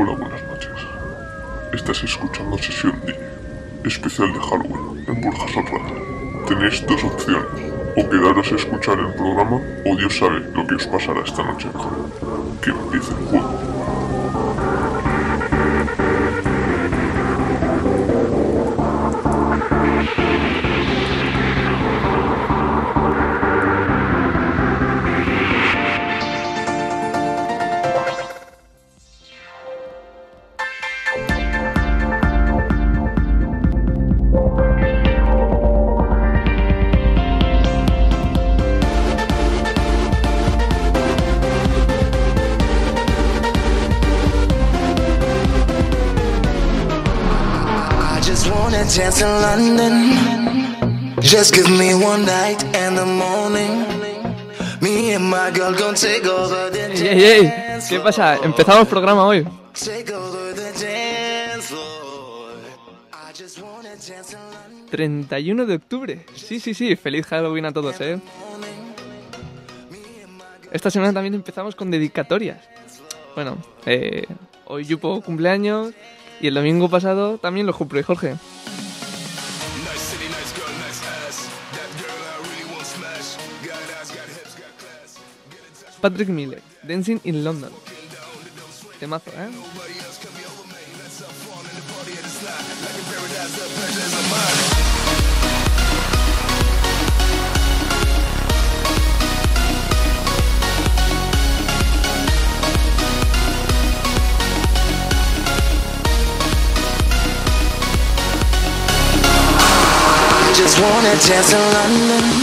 Hola, buenas noches. Estás escuchando Sesión D, especial de Halloween, en Burjas Rato. Tenéis dos opciones, o quedaros a escuchar el programa, o Dios sabe lo que os pasará esta noche. Que empiece el juego. Just wanna dance in London. Just give me one night and the morning. Me and my girl gonna take over the ¡Ey, ey, ey! ¿Qué pasa? Empezamos el programa hoy. Take over the dance floor. I just wanna dance in London. 31 de octubre. Sí, sí, sí. Feliz Halloween a todos, ¿eh? Esta semana también empezamos con dedicatorias. Bueno, eh, hoy Yupo cumpleaños y el domingo pasado también lo cumple Jorge. Patrick Miller, Dancing in London. Temazo, ¿eh? Wanna dance in London.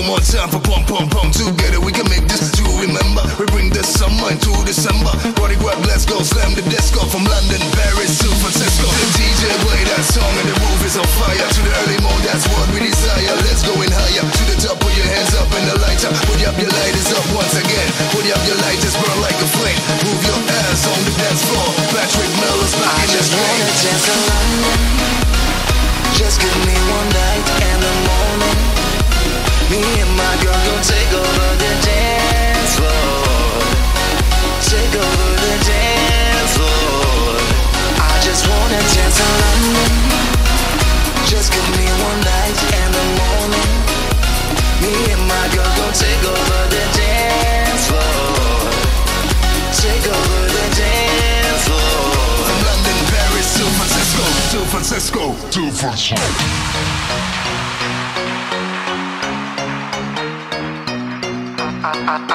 One more time for pum pum pum. Together we can make this to remember. We bring the summer into December. Party grab, let's go. Slam the disco from London, Paris to Francisco. DJ play that song and the roof is on fire. To the early morning, that's what we desire. Let's go in higher. To the top, put your hands up in the lighter. Put up your lighters up once again. Put up your lighters, burn like a flame. Move your ass on the dance floor. Patrick Miller's back I in just wanna game. dance in London. Just give me one night and the morning. Me and my girl gon' take over the dance floor. Take over the dance floor. I just wanna dance in London. Just give me one night and the morning. Francisco, San Francisco to Francisco,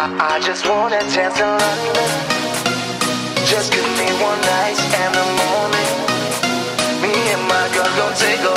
I, just wanna dance in London. Just give me one night and the morning. Me and my girl gon' take over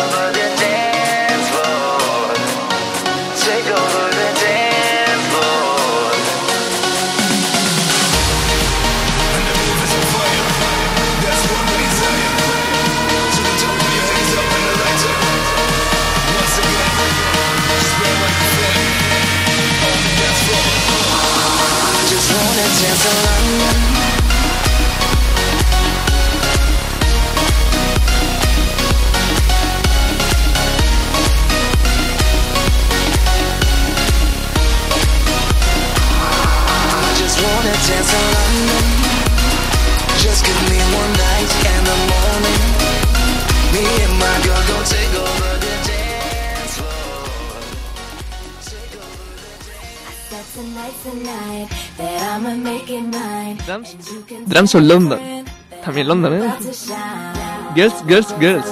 Drums of London. También London, ¿eh? Girls, girls, girls.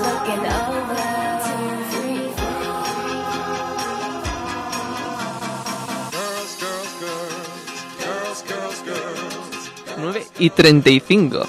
Nueve y 35.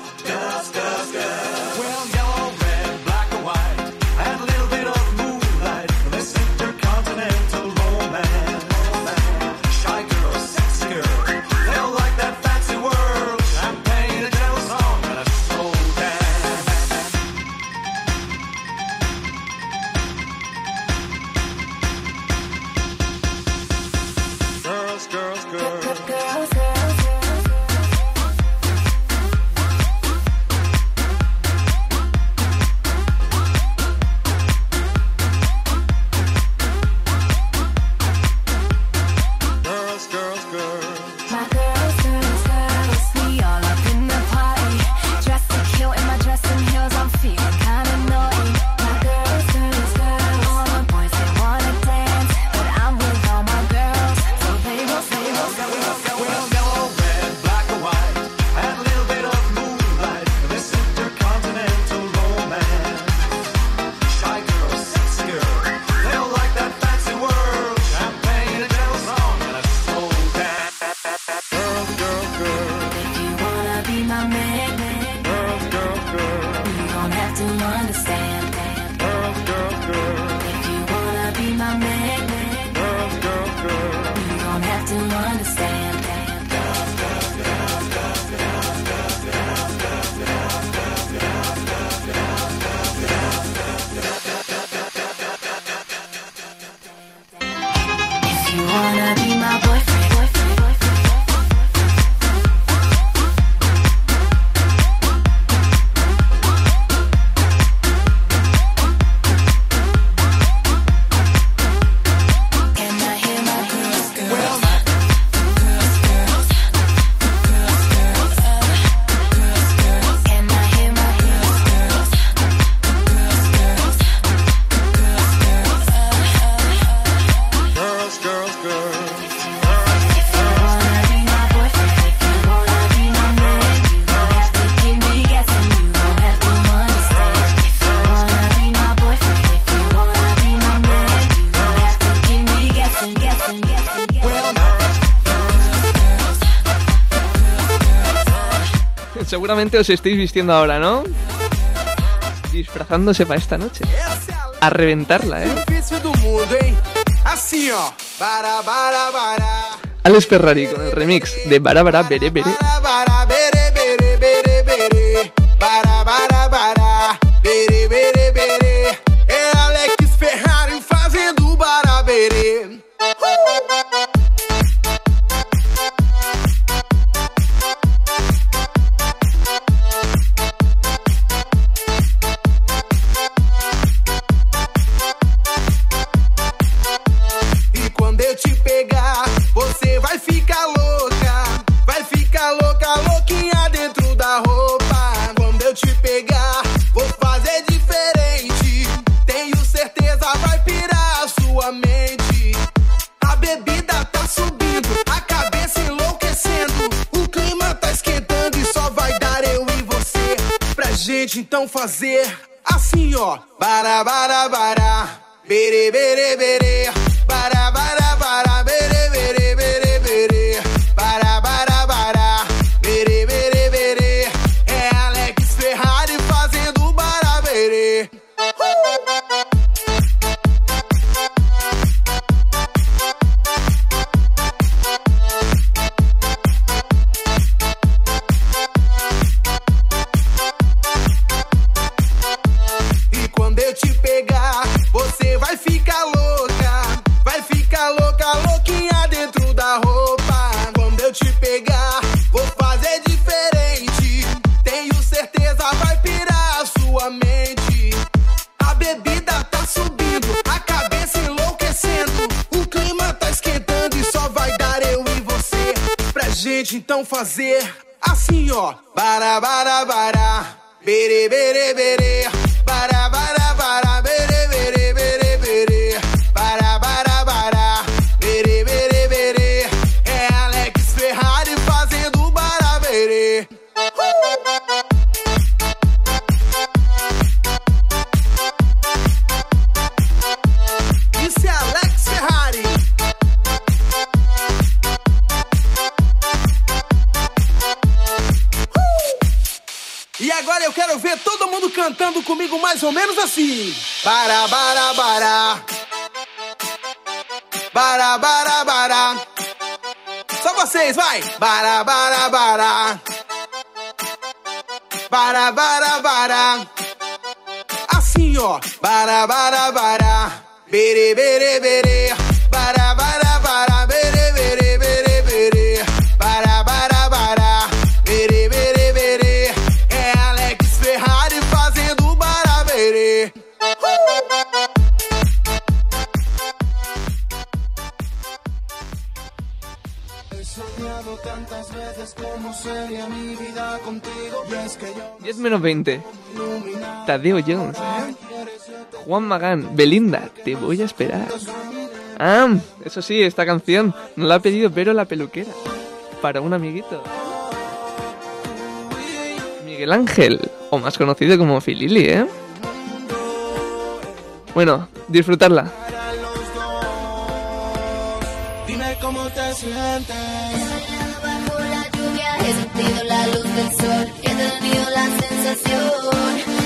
Seguramente os estáis vistiendo ahora, ¿no? Disfrazándose para esta noche. A reventarla, ¿eh? Alex Ferrari con el remix de Bara Bara Bere bere, então fazer assim, ó. Bara, bara, bara. Bere, bere, bere. Bara, bara. Fazer assim, ó. Bara, bara, bara. Bere, bere, bere. Bara. eu quero ver todo mundo cantando comigo mais ou menos assim. Bara bara bara, bara bara bara, Só vocês, vai. Bara bara bara, bara bara bara, Assim, ó. Bara bara bara, bere bere bere. Cómo sería mi vida contigo. Y es que yo 10 menos 20. Tadeo Jones. Juan Magán. Belinda. Te voy a esperar. Ah, eso sí, esta canción no la ha pedido pero la peluquera. Para un amiguito. Miguel Ángel. O más conocido como Filili, ¿eh? Bueno, disfrutarla. dime cómo te sientes. He sentido la luz del sol, he tenido la sensación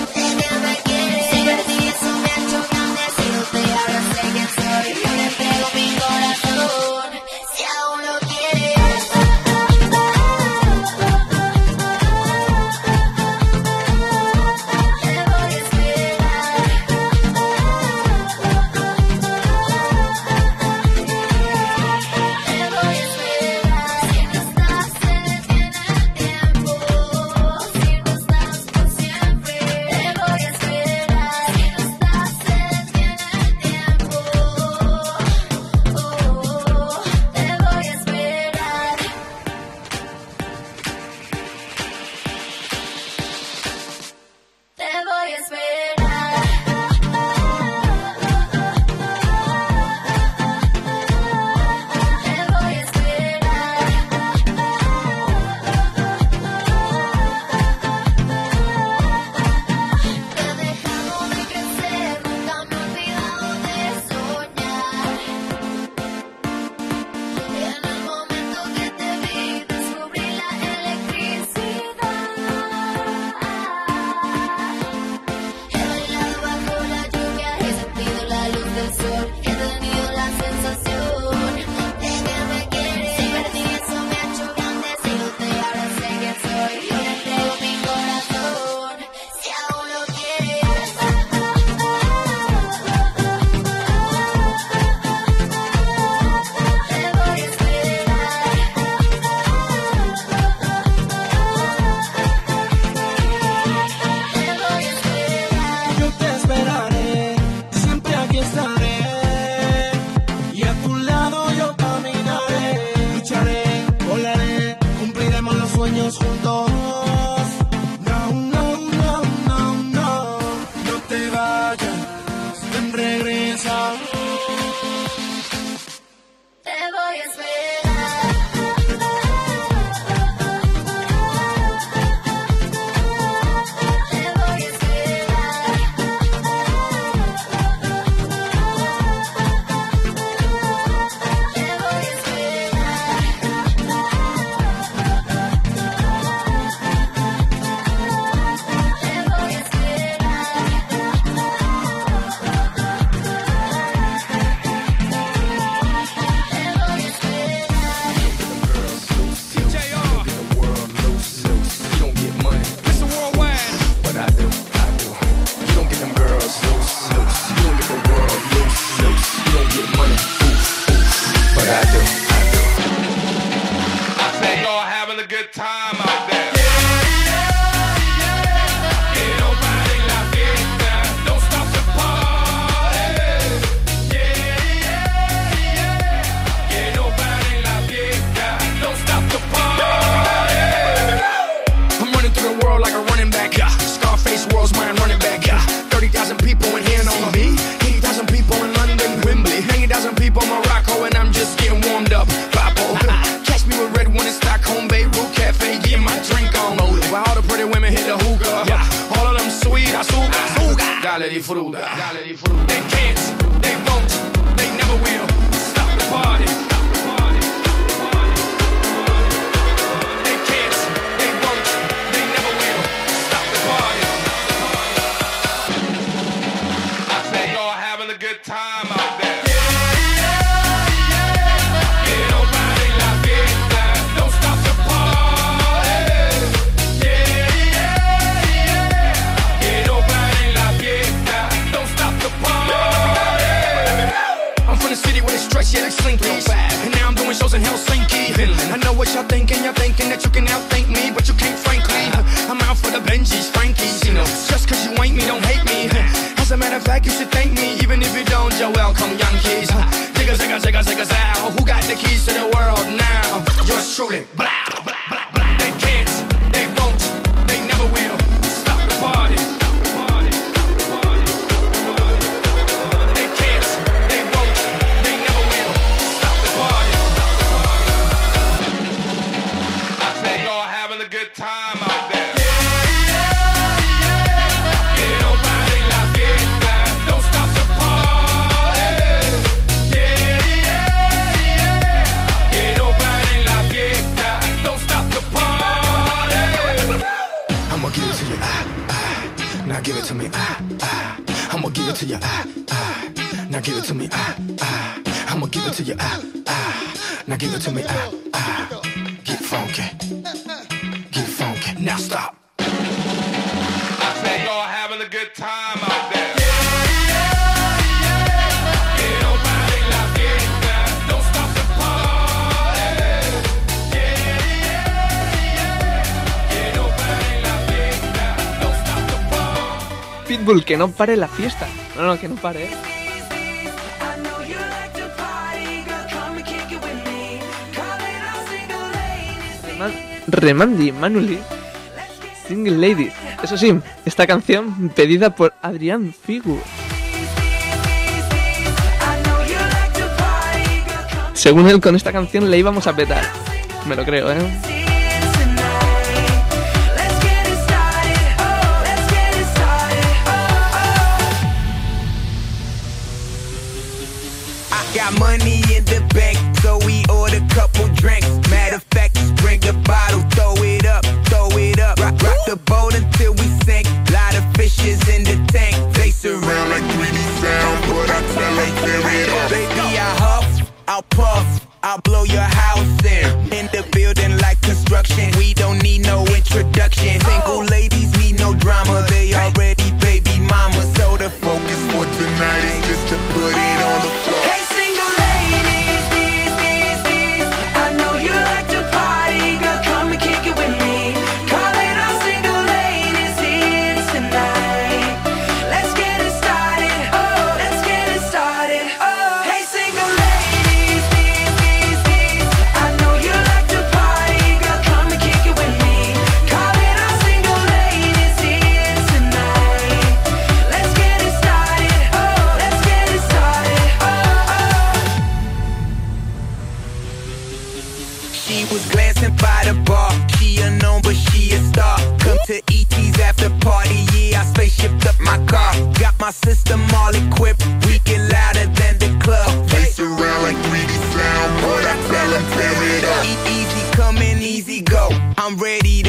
fruta. Dale, disfruta. that you can outthink me, but you can't frankly. I'm out for the Benjis, Frankies, you know. Just cause you ain't me, don't hate me. As a matter of fact, you should thank me, even if you don't, you're welcome, Yankees. Digga, digga, digga, digga, Who got the keys to the world now? Yours truly. Ah, ah. Now give it to me ah ah. Get funky, get. Now stop. Pitbull, que no pare la fiesta. No, no, que no pare. Eh. Man Remandi Manuli Single Ladies. Eso sí, esta canción pedida por Adrián Figu. Según él, con esta canción le íbamos a petar. Me lo creo, ¿eh? I'm ready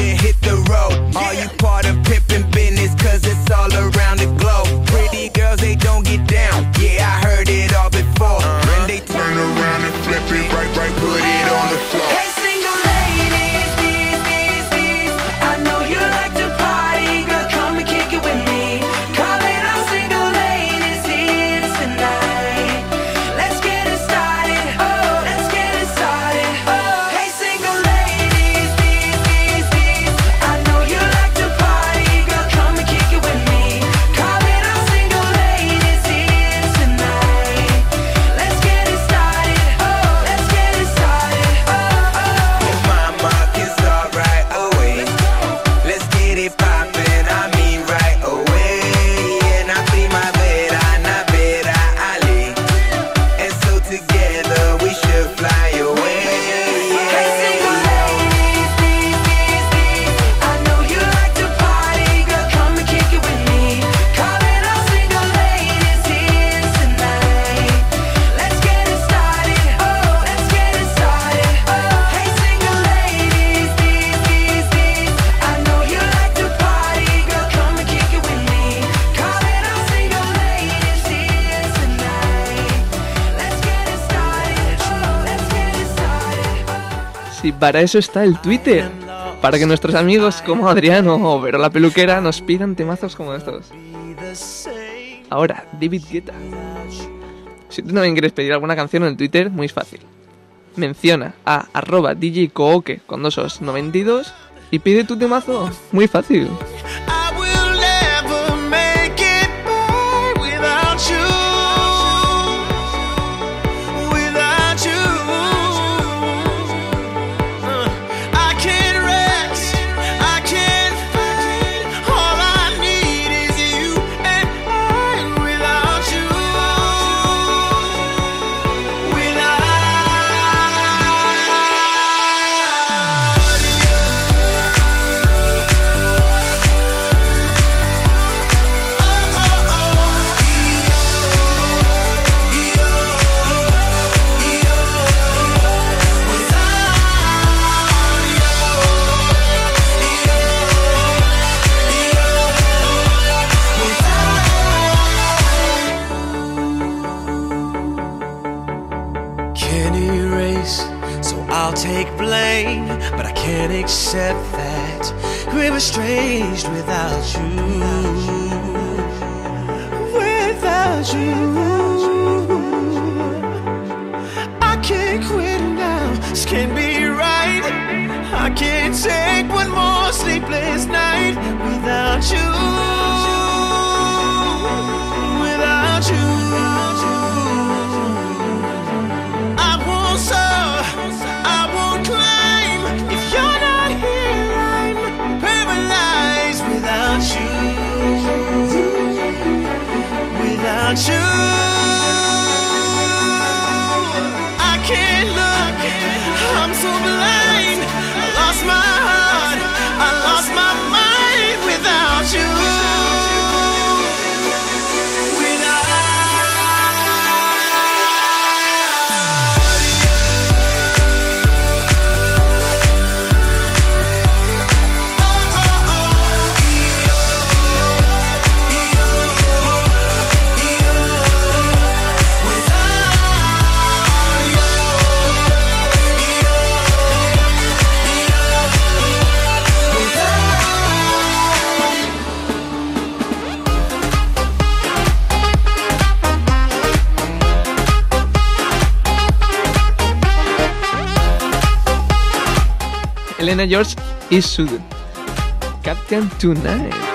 para eso está el Twitter. Para que nuestros amigos como Adriano o Vero la peluquera nos pidan temazos como estos. Ahora, David Guetta. Si tú también quieres pedir alguna canción en el Twitter, muy fácil. Menciona a arroba DJCooke con dos os 92 y pide tu temazo. Muy fácil. take blame, but I can't accept that we're estranged without you. Without you, I can't quit now. This can't be right. I can't take one more sleepless night without you. Without you. Without you. you. I can't George managers issued Captain Tonight.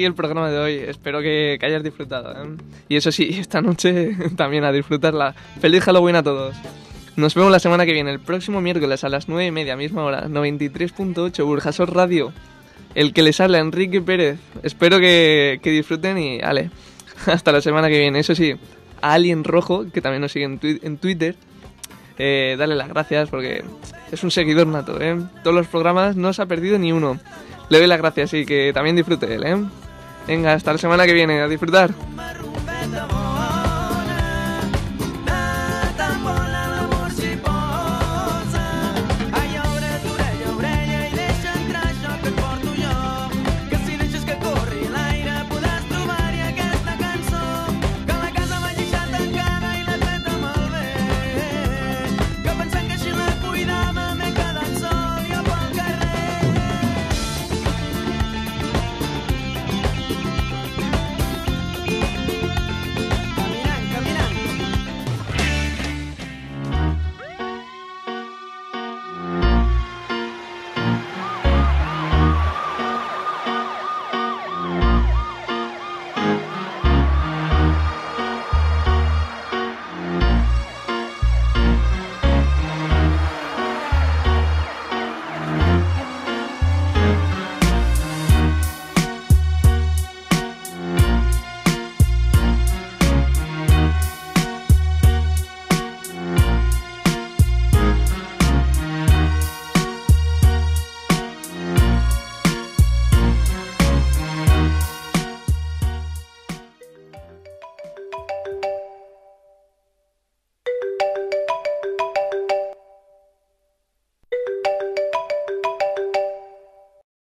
aquí el programa de hoy. Espero que, que hayas disfrutado. ¿eh? Y eso sí, esta noche también a disfrutarla. ¡Feliz Halloween a todos! Nos vemos la semana que viene, el próximo miércoles a las 9 y media, misma hora, 93.8 Burjasor Radio. El que les habla, Enrique Pérez. Espero que, que disfruten y, ale, hasta la semana que viene. Eso sí, a Alien Rojo, que también nos sigue en, twi en Twitter, eh, dale las gracias porque es un seguidor nato, ¿eh? Todos los programas no se ha perdido ni uno. Le doy las gracias y que también disfrute él, ¿eh? Venga, hasta la semana que viene, a disfrutar.